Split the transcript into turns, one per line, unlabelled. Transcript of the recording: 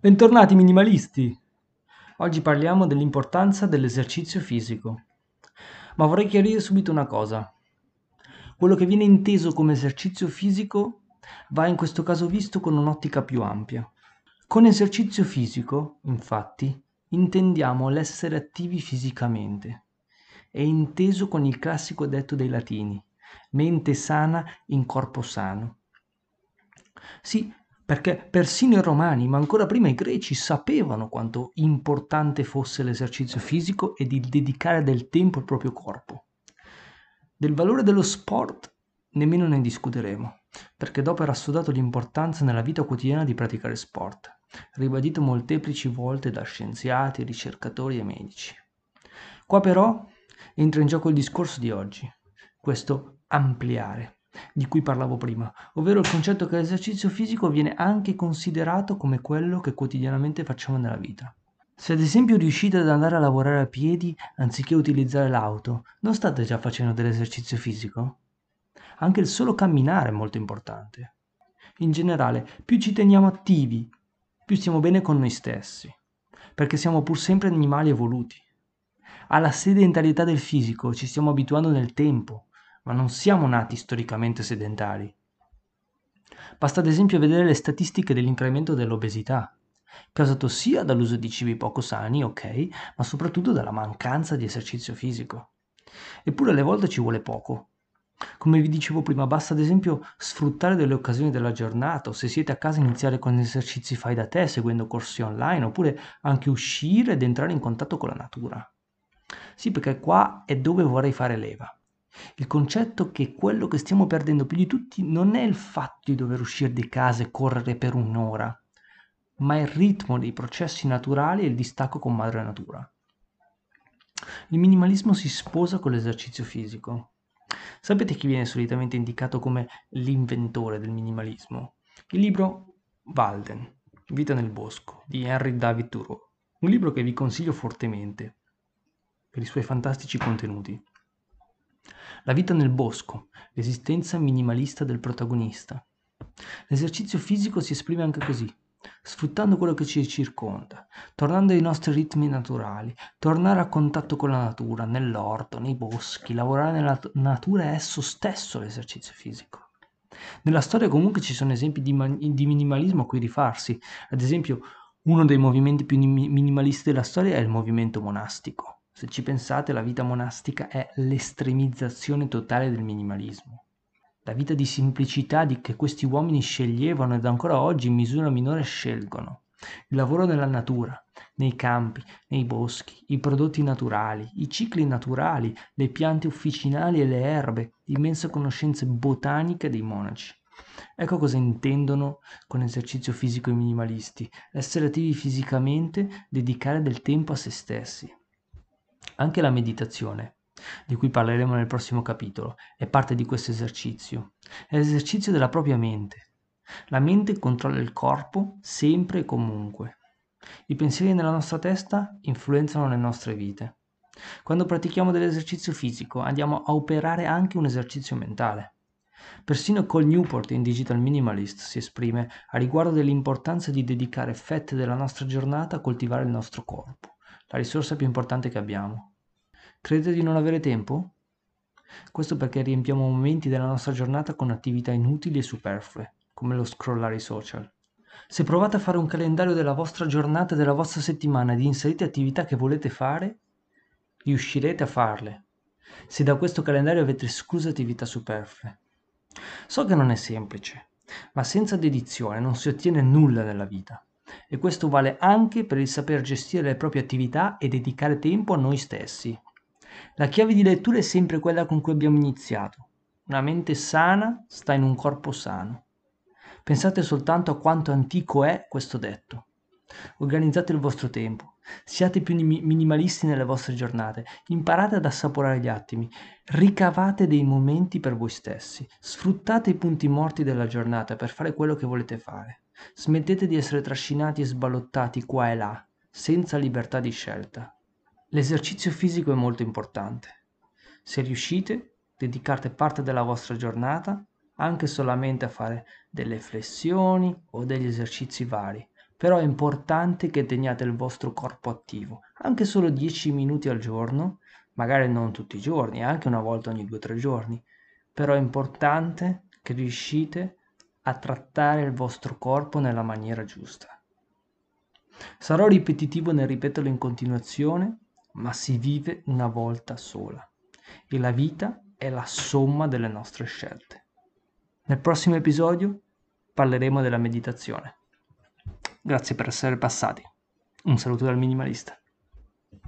Bentornati minimalisti! Oggi parliamo dell'importanza dell'esercizio fisico. Ma vorrei chiarire subito una cosa. Quello che viene inteso come esercizio fisico va in questo caso visto con un'ottica più ampia. Con esercizio fisico, infatti, intendiamo l'essere attivi fisicamente. È inteso con il classico detto dei latini, mente sana in corpo sano. Sì, perché persino i romani, ma ancora prima i greci, sapevano quanto importante fosse l'esercizio fisico e di dedicare del tempo al proprio corpo. Del valore dello sport nemmeno ne discuteremo, perché dopo era studiato l'importanza nella vita quotidiana di praticare sport, ribadito molteplici volte da scienziati, ricercatori e medici. Qua però entra in gioco il discorso di oggi, questo ampliare di cui parlavo prima, ovvero il concetto che l'esercizio fisico viene anche considerato come quello che quotidianamente facciamo nella vita. Se ad esempio riuscite ad andare a lavorare a piedi anziché utilizzare l'auto, non state già facendo dell'esercizio fisico? Anche il solo camminare è molto importante. In generale, più ci teniamo attivi, più stiamo bene con noi stessi, perché siamo pur sempre animali evoluti. Alla sedentarietà del fisico ci stiamo abituando nel tempo, ma non siamo nati storicamente sedentari. Basta ad esempio vedere le statistiche dell'incremento dell'obesità, causato sia dall'uso di cibi poco sani, ok, ma soprattutto dalla mancanza di esercizio fisico. Eppure alle volte ci vuole poco. Come vi dicevo prima, basta ad esempio sfruttare delle occasioni della giornata o se siete a casa iniziare con esercizi fai da te seguendo corsi online oppure anche uscire ed entrare in contatto con la natura. Sì, perché qua è dove vorrei fare leva il concetto che quello che stiamo perdendo più di tutti non è il fatto di dover uscire di casa e correre per un'ora, ma il ritmo dei processi naturali e il distacco con madre natura. Il minimalismo si sposa con l'esercizio fisico. Sapete chi viene solitamente indicato come l'inventore del minimalismo? Il libro Walden, Vita nel bosco, di Henry David Thoreau, un libro che vi consiglio fortemente per i suoi fantastici contenuti. La vita nel bosco, l'esistenza minimalista del protagonista. L'esercizio fisico si esprime anche così, sfruttando quello che ci circonda, tornando ai nostri ritmi naturali, tornare a contatto con la natura, nell'orto, nei boschi, lavorare nella natura è esso stesso l'esercizio fisico. Nella storia comunque ci sono esempi di, di minimalismo a cui rifarsi, ad esempio uno dei movimenti più minimalisti della storia è il movimento monastico. Se ci pensate, la vita monastica è l'estremizzazione totale del minimalismo. La vita di semplicità di che questi uomini sceglievano ed ancora oggi in misura minore scelgono. Il lavoro nella natura, nei campi, nei boschi, i prodotti naturali, i cicli naturali, le piante officinali e le erbe, l'immensa conoscenza botanica dei monaci. Ecco cosa intendono con esercizio fisico i minimalisti, essere attivi fisicamente, dedicare del tempo a se stessi. Anche la meditazione, di cui parleremo nel prossimo capitolo, è parte di questo esercizio. È l'esercizio della propria mente. La mente controlla il corpo sempre e comunque. I pensieri nella nostra testa influenzano le nostre vite. Quando pratichiamo dell'esercizio fisico andiamo a operare anche un esercizio mentale. Persino Cole Newport in Digital Minimalist si esprime a riguardo dell'importanza di dedicare fette della nostra giornata a coltivare il nostro corpo la risorsa più importante che abbiamo. Credete di non avere tempo? Questo perché riempiamo momenti della nostra giornata con attività inutili e superflue, come lo scrollare i social. Se provate a fare un calendario della vostra giornata e della vostra settimana ed inserite attività che volete fare, riuscirete a farle. Se da questo calendario avete escluse attività superflue. So che non è semplice, ma senza dedizione non si ottiene nulla nella vita e questo vale anche per il saper gestire le proprie attività e dedicare tempo a noi stessi. La chiave di lettura è sempre quella con cui abbiamo iniziato. Una mente sana sta in un corpo sano. Pensate soltanto a quanto antico è questo detto. Organizzate il vostro tempo, siate più minimalisti nelle vostre giornate, imparate ad assaporare gli attimi, ricavate dei momenti per voi stessi, sfruttate i punti morti della giornata per fare quello che volete fare. Smettete di essere trascinati e sballottati qua e là, senza libertà di scelta. L'esercizio fisico è molto importante. Se riuscite, dedicate parte della vostra giornata anche solamente a fare delle flessioni o degli esercizi vari, Però è importante che teniate il vostro corpo attivo, anche solo 10 minuti al giorno, magari non tutti i giorni, anche una volta ogni 2-3 giorni, però è importante che riuscite a trattare il vostro corpo nella maniera giusta. Sarò ripetitivo nel ripeterlo in continuazione, ma si vive una volta sola e la vita è la somma delle nostre scelte. Nel prossimo episodio parleremo della meditazione. Grazie per essere passati. Un saluto dal minimalista.